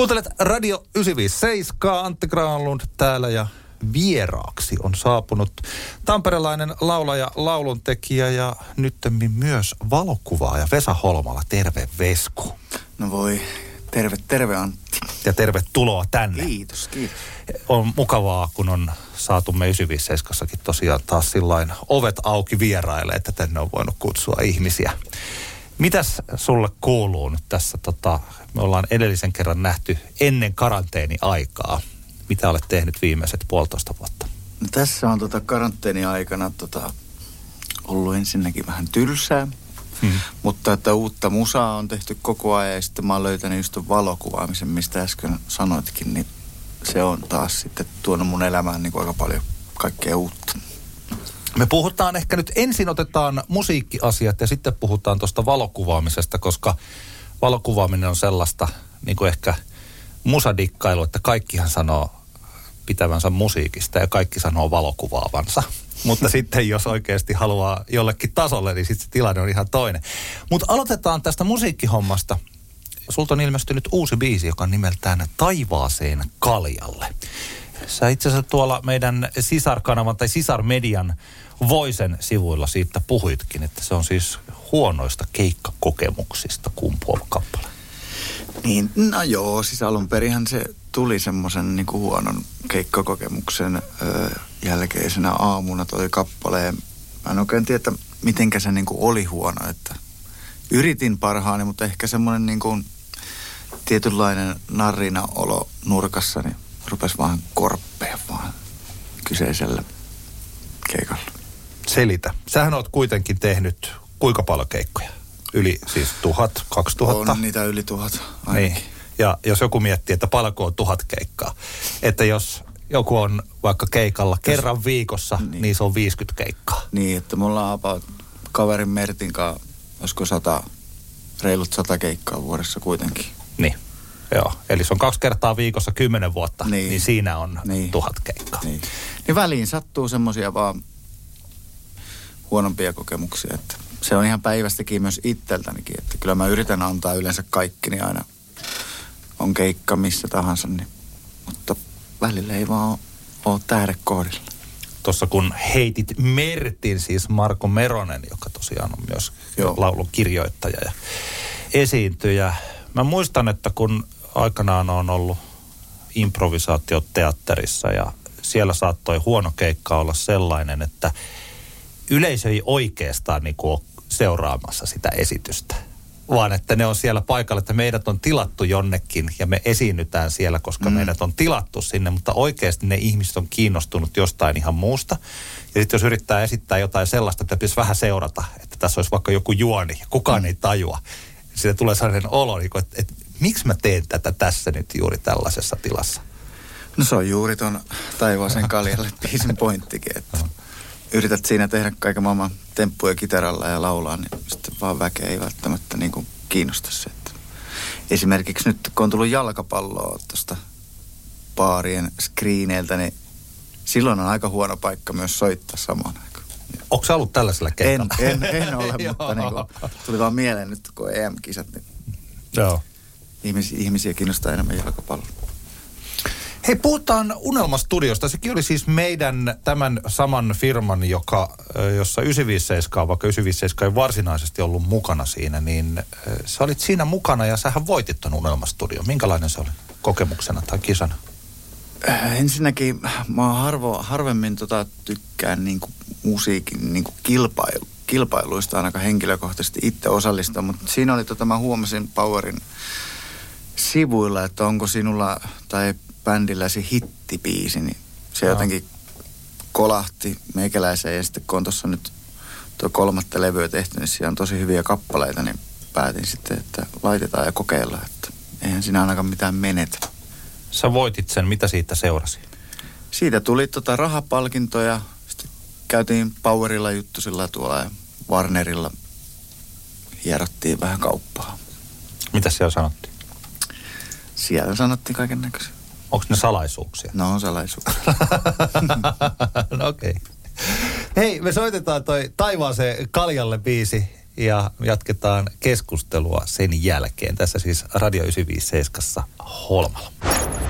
Kuuntelet Radio 957, Antti Granlund täällä ja vieraaksi on saapunut tamperelainen laulaja, lauluntekijä ja nyttemmin myös valokuvaaja Vesa Holmala. Terve Vesku. No voi, terve, terve Antti. Ja tervetuloa tänne. Kiitos, kiitos. On mukavaa, kun on saatu me 957 tosiaan taas sillain ovet auki vieraille, että tänne on voinut kutsua ihmisiä. Mitäs sulle kuuluu nyt tässä? Tota, me ollaan edellisen kerran nähty ennen karanteeni-aikaa. Mitä olet tehnyt viimeiset puolitoista vuotta? No, tässä on tota karanteeni-aikana tota, ollut ensinnäkin vähän tylsää. Hmm. Mutta että uutta musaa on tehty koko ajan ja sitten mä oon löytänyt just valokuvaamisen, mistä äsken sanoitkin, niin se on taas sitten tuonut mun elämään niin kuin aika paljon kaikkea uutta. Me puhutaan ehkä nyt, ensin otetaan musiikkiasiat ja sitten puhutaan tuosta valokuvaamisesta, koska valokuvaaminen on sellaista niin kuin ehkä musadikkailu, että kaikkihan sanoo pitävänsä musiikista ja kaikki sanoo valokuvaavansa. Mutta sitten jos oikeasti haluaa jollekin tasolle, niin sitten se tilanne on ihan toinen. Mutta aloitetaan tästä musiikkihommasta. Sulta on ilmestynyt uusi biisi, joka on nimeltään Taivaaseen kaljalle. Sä itse asiassa tuolla meidän sisarkanavan tai sisarmedian Voisen sivuilla siitä puhuitkin, että se on siis huonoista keikkakokemuksista kumpuava kappale. Niin, no joo, siis alun perinhän se tuli semmoisen niin huonon keikkakokemuksen ö, jälkeisenä aamuna toi kappale. Mä en oikein tiedä, mitenkä se niin oli huono, että yritin parhaani, mutta ehkä semmoinen niin kuin tietynlainen narrina olo nurkassa, niin rupesi vaan korppea vaan kyseisellä keikalla. Selitä. Sähän oot kuitenkin tehnyt kuinka paljon keikkoja? Yli siis tuhat, kaksi tuhatta? On niitä yli tuhat Niin. Ja jos joku miettii, että paljonko on tuhat keikkaa. Että jos joku on vaikka keikalla kerran viikossa, niin, niin se on 50 keikkaa. Niin, että mulla on about kaverin Mertin kanssa, olisiko sata, reilut sata keikkaa vuodessa kuitenkin. Niin. Joo, eli se on kaksi kertaa viikossa kymmenen vuotta, niin, niin siinä on niin. tuhat keikkaa. Niin. niin väliin sattuu semmoisia vaan huonompia kokemuksia, että se on ihan päivästäkin myös itseltänikin, että kyllä mä yritän antaa yleensä kaikki, niin aina on keikka missä tahansa, niin, mutta välillä ei vaan ole tähdekohdilla. Tuossa kun heitit Mertin, siis Marko Meronen, joka tosiaan on myös Joo. laulun kirjoittaja ja esiintyjä. Mä muistan, että kun aikanaan on ollut improvisaatioteatterissa ja siellä saattoi huono keikka olla sellainen, että yleisö ei oikeastaan niin kuin ole seuraamassa sitä esitystä, vaan että ne on siellä paikalla, että meidät on tilattu jonnekin ja me esiinnytään siellä, koska mm. meidät on tilattu sinne, mutta oikeasti ne ihmiset on kiinnostunut jostain ihan muusta. Ja sitten jos yrittää esittää jotain sellaista, että pitäisi vähän seurata, että tässä olisi vaikka joku juoni ja kukaan mm. ei tajua, siitä tulee sellainen olo, niin että, että miksi mä teen tätä tässä nyt juuri tällaisessa tilassa? No se on juuri tuon taivaaseen kaljalle biisin pointtikin, että yrität siinä tehdä kaiken maailman temppuja kitaralla ja laulaa, niin sitten vaan väkeä ei välttämättä niin kuin kiinnosta se. Että esimerkiksi nyt kun on tullut jalkapalloa tuosta baarien screeneiltä, niin silloin on aika huono paikka myös soittaa samaan aikaan. Onko se ollut tällaisella keikalla? En, en, en ole, mutta niin kuin, tuli vaan mieleen nyt, kun EM-kisat, niin Joo. Ihmisiä, ihmisiä kiinnostaa enemmän jalkapallo. Hei, puhutaan Unelmastudiosta. Sekin oli siis meidän tämän saman firman, joka, jossa 957, vaikka 957 ei varsinaisesti ollut mukana siinä, niin sä olit siinä mukana ja sähän voitit ton Unelmastudio. Minkälainen se oli kokemuksena tai kisana? Äh, ensinnäkin mä harvo, harvemmin tota tykkään niinku musiikin niinku kilpailu, kilpailuista ainakaan henkilökohtaisesti itse osallistua, mutta siinä oli tota, mä huomasin Powerin sivuilla, että onko sinulla tai bändilläsi hittipiisi, niin se no. jotenkin kolahti meikäläiseen ja sitten kun on tuossa nyt tuo kolmatta levyä tehty, niin siellä on tosi hyviä kappaleita, niin päätin sitten, että laitetaan ja kokeillaan, että eihän siinä ainakaan mitään menetä. Sä voitit sen, mitä siitä seurasi? Siitä tuli tota rahapalkintoja, sitten käytiin Powerilla juttusilla tuolla ja Warnerilla hierottiin vähän kauppaa. Mitä siellä sanottiin? Siellä sanottiin kaiken näköisiä. Onko ne salaisuuksia? No on salaisuuksia. no okei. Okay. Hei, me soitetaan toi Taivaaseen kaljalle biisi. ja jatketaan keskustelua sen jälkeen. Tässä siis Radio 957 Holmalla.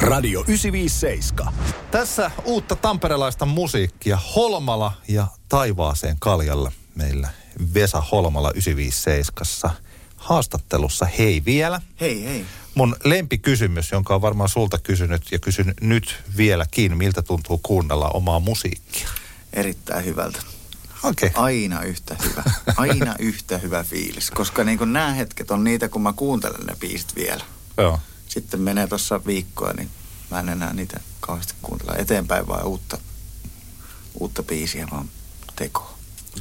Radio 957. Tässä uutta tamperelaista musiikkia Holmala ja Taivaaseen kaljalle meillä Vesa Holmala 957 haastattelussa. Hei vielä. Hei, hei. Mun lempikysymys, jonka on varmaan sulta kysynyt ja kysyn nyt vieläkin, miltä tuntuu kuunnella omaa musiikkia? Erittäin hyvältä. Okei. Okay. Aina yhtä hyvä. Aina yhtä hyvä fiilis. Koska niin nämä hetket on niitä, kun mä kuuntelen ne biisit vielä. Joo. Sitten menee tuossa viikkoa, niin mä en enää niitä kauheasti kuuntella eteenpäin, vaan uutta, uutta biisiä vaan tekoa.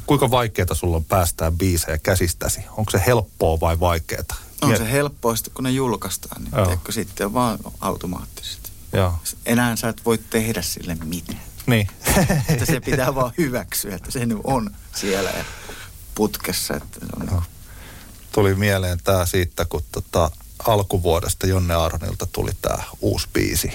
Kuinka vaikeaa sulla on päästää biisejä käsistäsi? Onko se helppoa vai vaikeaa? On se helppoa sitten, kun ne julkaistaan. Niin teekö, sitten on vaan automaattisesti. Joo. Enää sä et voi tehdä sille mitään. Niin. että se pitää vaan hyväksyä, että se nyt on siellä ja putkessa. Että se on no. Tuli mieleen tämä siitä, kun tota, alkuvuodesta Jonne Aronilta tuli tämä uusi biisi.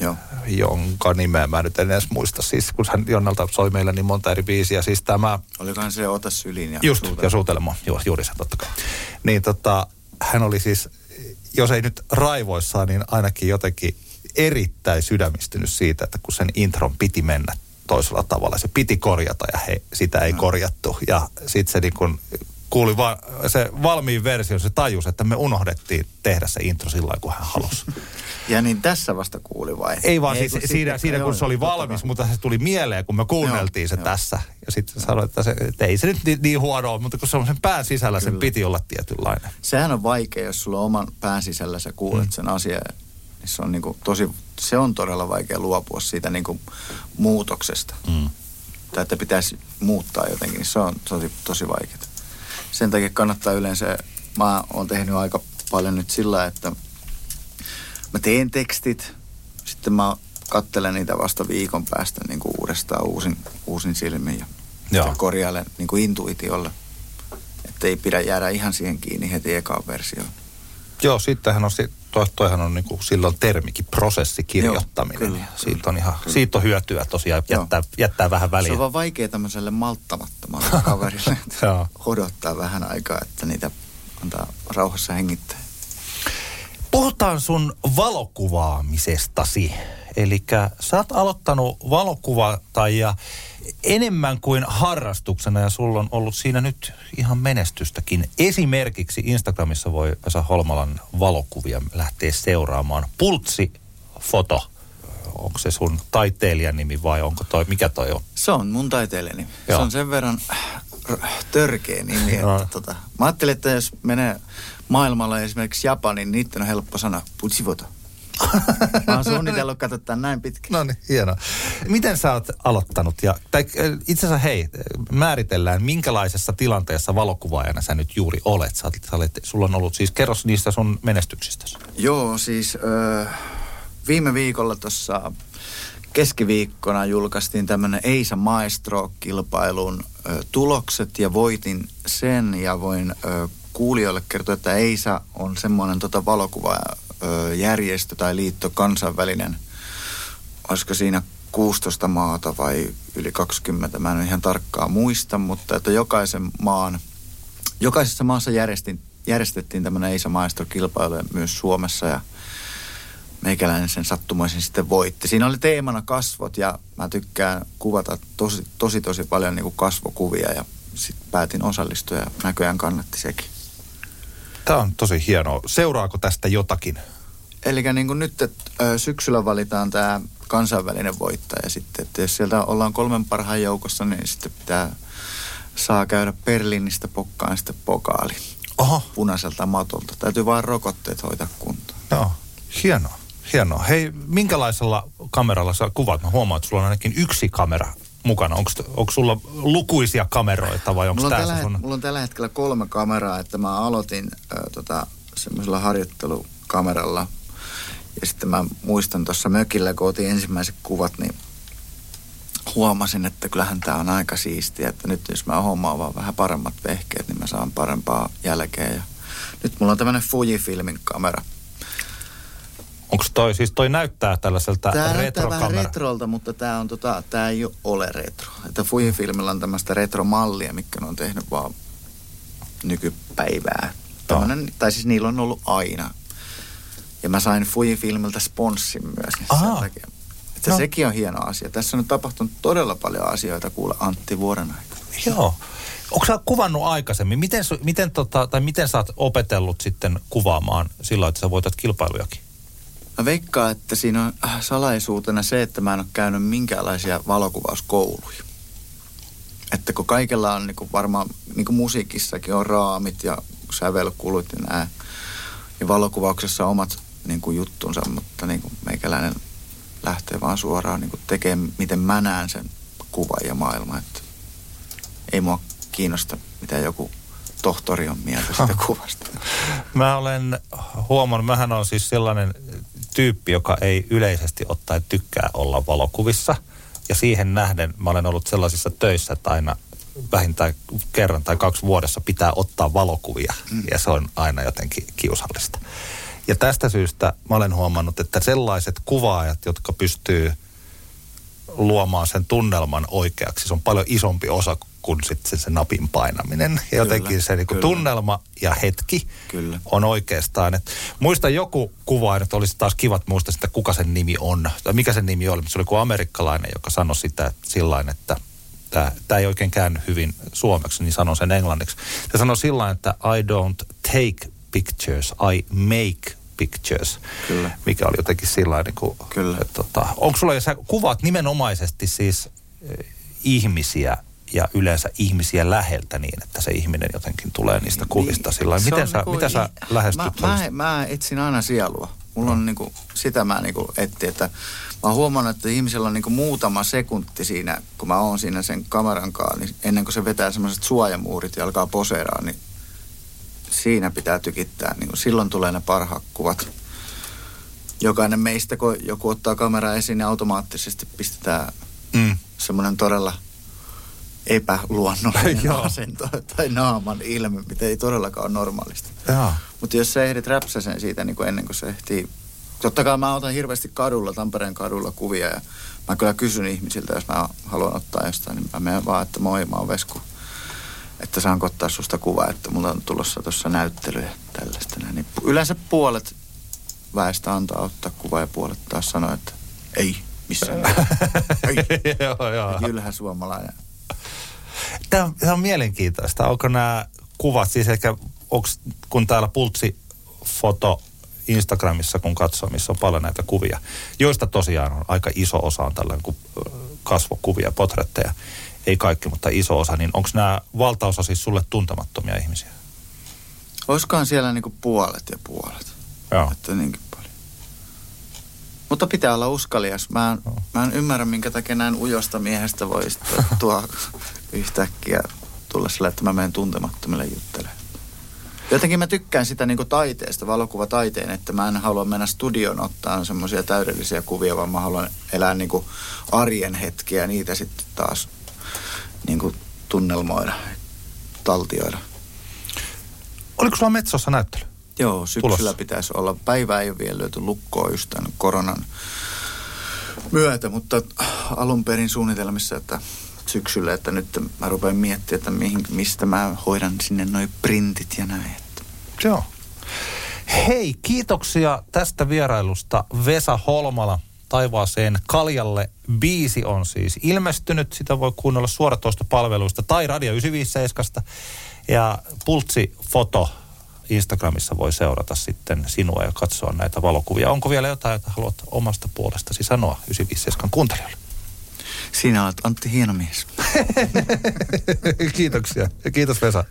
Joo. jonka nimeä mä nyt en edes muista. Siis kun hän Jonnalta soi meillä niin monta eri biisiä. Siis tämä... Olikohan se Ota syliin ja Just, suutelma. ja suutelma. Joo, juuri se totta kai. Niin tota, hän oli siis, jos ei nyt raivoissaan, niin ainakin jotenkin erittäin sydämistynyt siitä, että kun sen intron piti mennä toisella tavalla. Se piti korjata ja he, sitä ei no. korjattu. Ja sitten se niin kun kuuli va- se valmiin versio, se tajus, että me unohdettiin tehdä se intro sillä kuin hän halusi. Ja niin tässä vasta kuuli vai? Ei vaan ei, siis siinä, siinä, siinä kun se oli valmis, mutta se tuli mieleen, kun me kuunneltiin joo, se joo. tässä. Ja sitten sanoin, että, se, että ei se nyt niin, niin huono ole, mutta kun se on sen pään sisällä, Kyllä. sen piti olla tietynlainen. Sehän on vaikea, jos sulla on oman pään sisällä sä kuulet mm. sen asian. Niin se on, niin kuin tosi, se on todella vaikea luopua siitä niin kuin muutoksesta. Mm. Tai että pitäisi muuttaa jotenkin, niin se on tosi, tosi vaikeaa. Sen takia kannattaa yleensä, mä oon tehnyt aika paljon nyt sillä, että mä teen tekstit, sitten mä kattelen niitä vasta viikon päästä niin kuin uudestaan uusin, uusin silmin ja, ja korjailen niin kuin intuitiolla. Että ei pidä jäädä ihan siihen kiinni heti ekaan versioon. Joo, sittenhän on, toi, toihan on niin kuin silloin termikin prosessikirjoittaminen. Joo, kyllä, siitä, on ihan, kyllä. siitä on hyötyä tosiaan, jättää, jättää vähän väliä. Se on vaan vaikea tämmöiselle malttamattomalle kaverille, odottaa vähän aikaa, että niitä antaa rauhassa hengittää. Puhutaan sun valokuvaamisestasi. Eli sä oot aloittanut valokuvatajia enemmän kuin harrastuksena ja sulla on ollut siinä nyt ihan menestystäkin. Esimerkiksi Instagramissa voi Vesa Holmalan valokuvia lähteä seuraamaan. Pultsi foto. Onko se sun taiteilijan nimi vai onko toi, mikä toi on? Se on mun taiteilijan Se on sen verran törkeä nimi, että no. tota, mä ajattelin, että jos menee maailmalla esimerkiksi Japanin, niin niiden on helppo sanoa putsivoto. Mä oon suunnitellut katsotaan näin pitkä. No niin, hienoa. Miten sä oot aloittanut? Ja, tai itse asiassa hei, määritellään, minkälaisessa tilanteessa valokuvaajana sä nyt juuri olet? Sä, sä olet, sulla on ollut siis, kerros niistä sun menestyksistä. Joo, siis ö, viime viikolla tuossa keskiviikkona julkaistiin tämmöinen Eisa Maestro-kilpailun ö, tulokset ja voitin sen ja voin ö, kuulijoille kertoa, että EISA on semmoinen tota valokuvajärjestö tai liitto kansainvälinen. Olisiko siinä 16 maata vai yli 20, mä en ihan tarkkaan muista, mutta että jokaisen maan, jokaisessa maassa järjestin, järjestettiin tämmöinen EISA Maestro-kilpailu myös Suomessa ja meikäläinen sen sattumoisin sitten voitti. Siinä oli teemana kasvot ja mä tykkään kuvata tosi tosi, tosi paljon niin kuin kasvokuvia ja sitten päätin osallistua ja näköjään kannatti sekin. Tämä on tosi hienoa. Seuraako tästä jotakin? Eli niin kuin nyt että syksyllä valitaan tämä kansainvälinen voittaja sitten. Että jos sieltä ollaan kolmen parhaan joukossa, niin sitten pitää saa käydä Berliinistä pokkaan sitten pokaali. Oho. Punaiselta matolta. Täytyy vaan rokotteet hoitaa kuntoon. Joo, hienoa. Hienoa. Hei, minkälaisella kameralla sä kuvaat? Mä huomaan, että sulla on ainakin yksi kamera mukana? Onko sulla lukuisia kameroita vai onko tämä tällä, sun... Mulla on tällä hetkellä kolme kameraa, että mä aloitin äh, tota, semmoisella harjoittelukameralla. Ja sitten mä muistan tuossa mökillä, kun otin ensimmäiset kuvat, niin huomasin, että kyllähän tämä on aika siistiä, että nyt jos mä hommaan vaan vähän paremmat vehkeet, niin mä saan parempaa jälkeä. Ja nyt mulla on tämmöinen Fujifilmin kamera – Onko toi, siis toi näyttää tällaiselta Tämä näyttää vähän retrolta, mutta tämä on tota, tää ei ole retro. Että Fujifilmilla on tämmöistä retromallia, mikä on tehnyt vaan nykypäivää. Tämmönen, tai siis niillä on ollut aina. Ja mä sain Fujifilmiltä sponssin myös. Niin sen takia. Että No. sekin on hieno asia. Tässä on nyt tapahtunut todella paljon asioita kuule Antti vuoden aikana. Joo. Onko sä kuvannut aikaisemmin? Miten, miten, tota, tai miten sä oot opetellut sitten kuvaamaan sillä, että sä voitat kilpailujakin? Mä veikkaan, että siinä on äh, salaisuutena se, että mä en ole käynyt minkäänlaisia valokuvauskouluja. Että kun kaikella on niin varmaan, niin kuin musiikissakin on raamit ja sävelkulut ja nää. Ja valokuvauksessa on omat niin kuin juttunsa, mutta niin kuin meikäläinen lähtee vaan suoraan niin kuin tekemään, miten mä näen sen kuvan ja maailman. Että ei mua kiinnosta, mitä joku tohtori on mieltä sitä kuvasta. Mä olen huomannut, mähän on siis sellainen tyyppi, joka ei yleisesti ottaen tykkää olla valokuvissa. Ja siihen nähden mä olen ollut sellaisissa töissä, että aina vähintään kerran tai kaksi vuodessa pitää ottaa valokuvia. Mm. Ja se on aina jotenkin kiusallista. Ja tästä syystä mä olen huomannut, että sellaiset kuvaajat, jotka pystyy luomaan sen tunnelman oikeaksi, se on paljon isompi osa kuin sitten se napin painaminen. Ja jotenkin Kyllä, se niinku kyllä. tunnelma ja hetki Kyllä. on oikeastaan. Et muista joku kuva, että olisi taas kivat muistaa sitä, kuka sen nimi on. Tai mikä sen nimi oli, se oli joku amerikkalainen, joka sanoi sitä sillain, että tämä ei oikein käänny hyvin suomeksi, niin sanon sen englanniksi. Se sanoi sillä että I don't take pictures, I make pictures. Kyllä. Mikä oli jotenkin sillä niin kuin, Kyllä. että, tota, onko sulla, sä kuvaat nimenomaisesti siis eh, ihmisiä ja yleensä ihmisiä läheltä niin, että se ihminen jotenkin tulee niistä kuvista sillä Niin, se Miten on sä, niinku mitä sä lähestyt? Mä, mä, mä etsin aina sielua. Mulla on niinku, sitä mä niinku etsin, että mä oon huomannut, että ihmisellä on niinku muutama sekunti siinä, kun mä oon siinä sen kameran kanssa, niin ennen kuin se vetää semmoiset suojamuurit ja alkaa poseeraa, niin siinä pitää tykittää. Niin silloin tulee ne parhaat kuvat. Jokainen meistä, kun joku ottaa kameraa esiin, niin automaattisesti pistetään Mm. semmoinen todella epäluonnollinen asento tai naaman ilme, mitä ei todellakaan ole normaalista. Mutta jos sä ehdit räpsäsen siitä niin kuin ennen kuin se ehtii... Totta kai mä otan hirveästi kadulla, Tampereen kadulla kuvia ja mä kyllä kysyn ihmisiltä, jos mä haluan ottaa jostain, niin mä menen vaan, että moi, mä oon Vesku. Että saanko ottaa susta kuvaa, että mulla on tulossa tuossa näyttely ja tällaista. näin. Niin yleensä puolet väestä antaa ottaa kuvaa ja puolet taas sanoo, että ei, missään ei. joo, joo. Jylhä suomalainen. Tämä, tämä on mielenkiintoista. Onko nämä kuvat, siis ehkä onks, kun täällä pultsi foto Instagramissa, kun katsoo, missä on paljon näitä kuvia, joista tosiaan on aika iso osa on tällainen kuin kasvokuvia, potretteja. Ei kaikki, mutta iso osa. Niin onko nämä valtaosa siis sulle tuntemattomia ihmisiä? Olisikohan siellä niinku puolet ja puolet. Joo. Että niinkin paljon. Mutta pitää olla uskalias. Mä en, Joo. mä en ymmärrä, minkä takia näin ujosta miehestä voi tuo yhtäkkiä tulla sillä, että mä menen tuntemattomille juttelemaan. Jotenkin mä tykkään sitä niin taiteesta, valokuvataiteen, että mä en halua mennä studioon ottaa semmoisia täydellisiä kuvia, vaan mä haluan elää niin arjen hetkiä ja niitä sitten taas niin tunnelmoida, taltioida. Oliko sulla Metsossa näyttely? Joo, syksyllä Tulossa. Tulossa. pitäisi olla. Päivää ei ole vielä löyty lukkoa just tämän koronan myötä, mutta alun perin suunnitelmissa, että syksyllä, että nyt mä rupean miettimään, että mihin, mistä mä hoidan sinne noi printit ja näin. Että. Joo. Hei, kiitoksia tästä vierailusta Vesa Holmala taivaaseen Kaljalle. Biisi on siis ilmestynyt. Sitä voi kuunnella suoratoistopalveluista tai Radio 957. Ja Pultsi Foto Instagramissa voi seurata sitten sinua ja katsoa näitä valokuvia. Onko vielä jotain, jota haluat omasta puolestasi sanoa 957 kuuntelijoille? Sinä olet Antti hieno mies. Kiitoksia ja kiitos Vesa.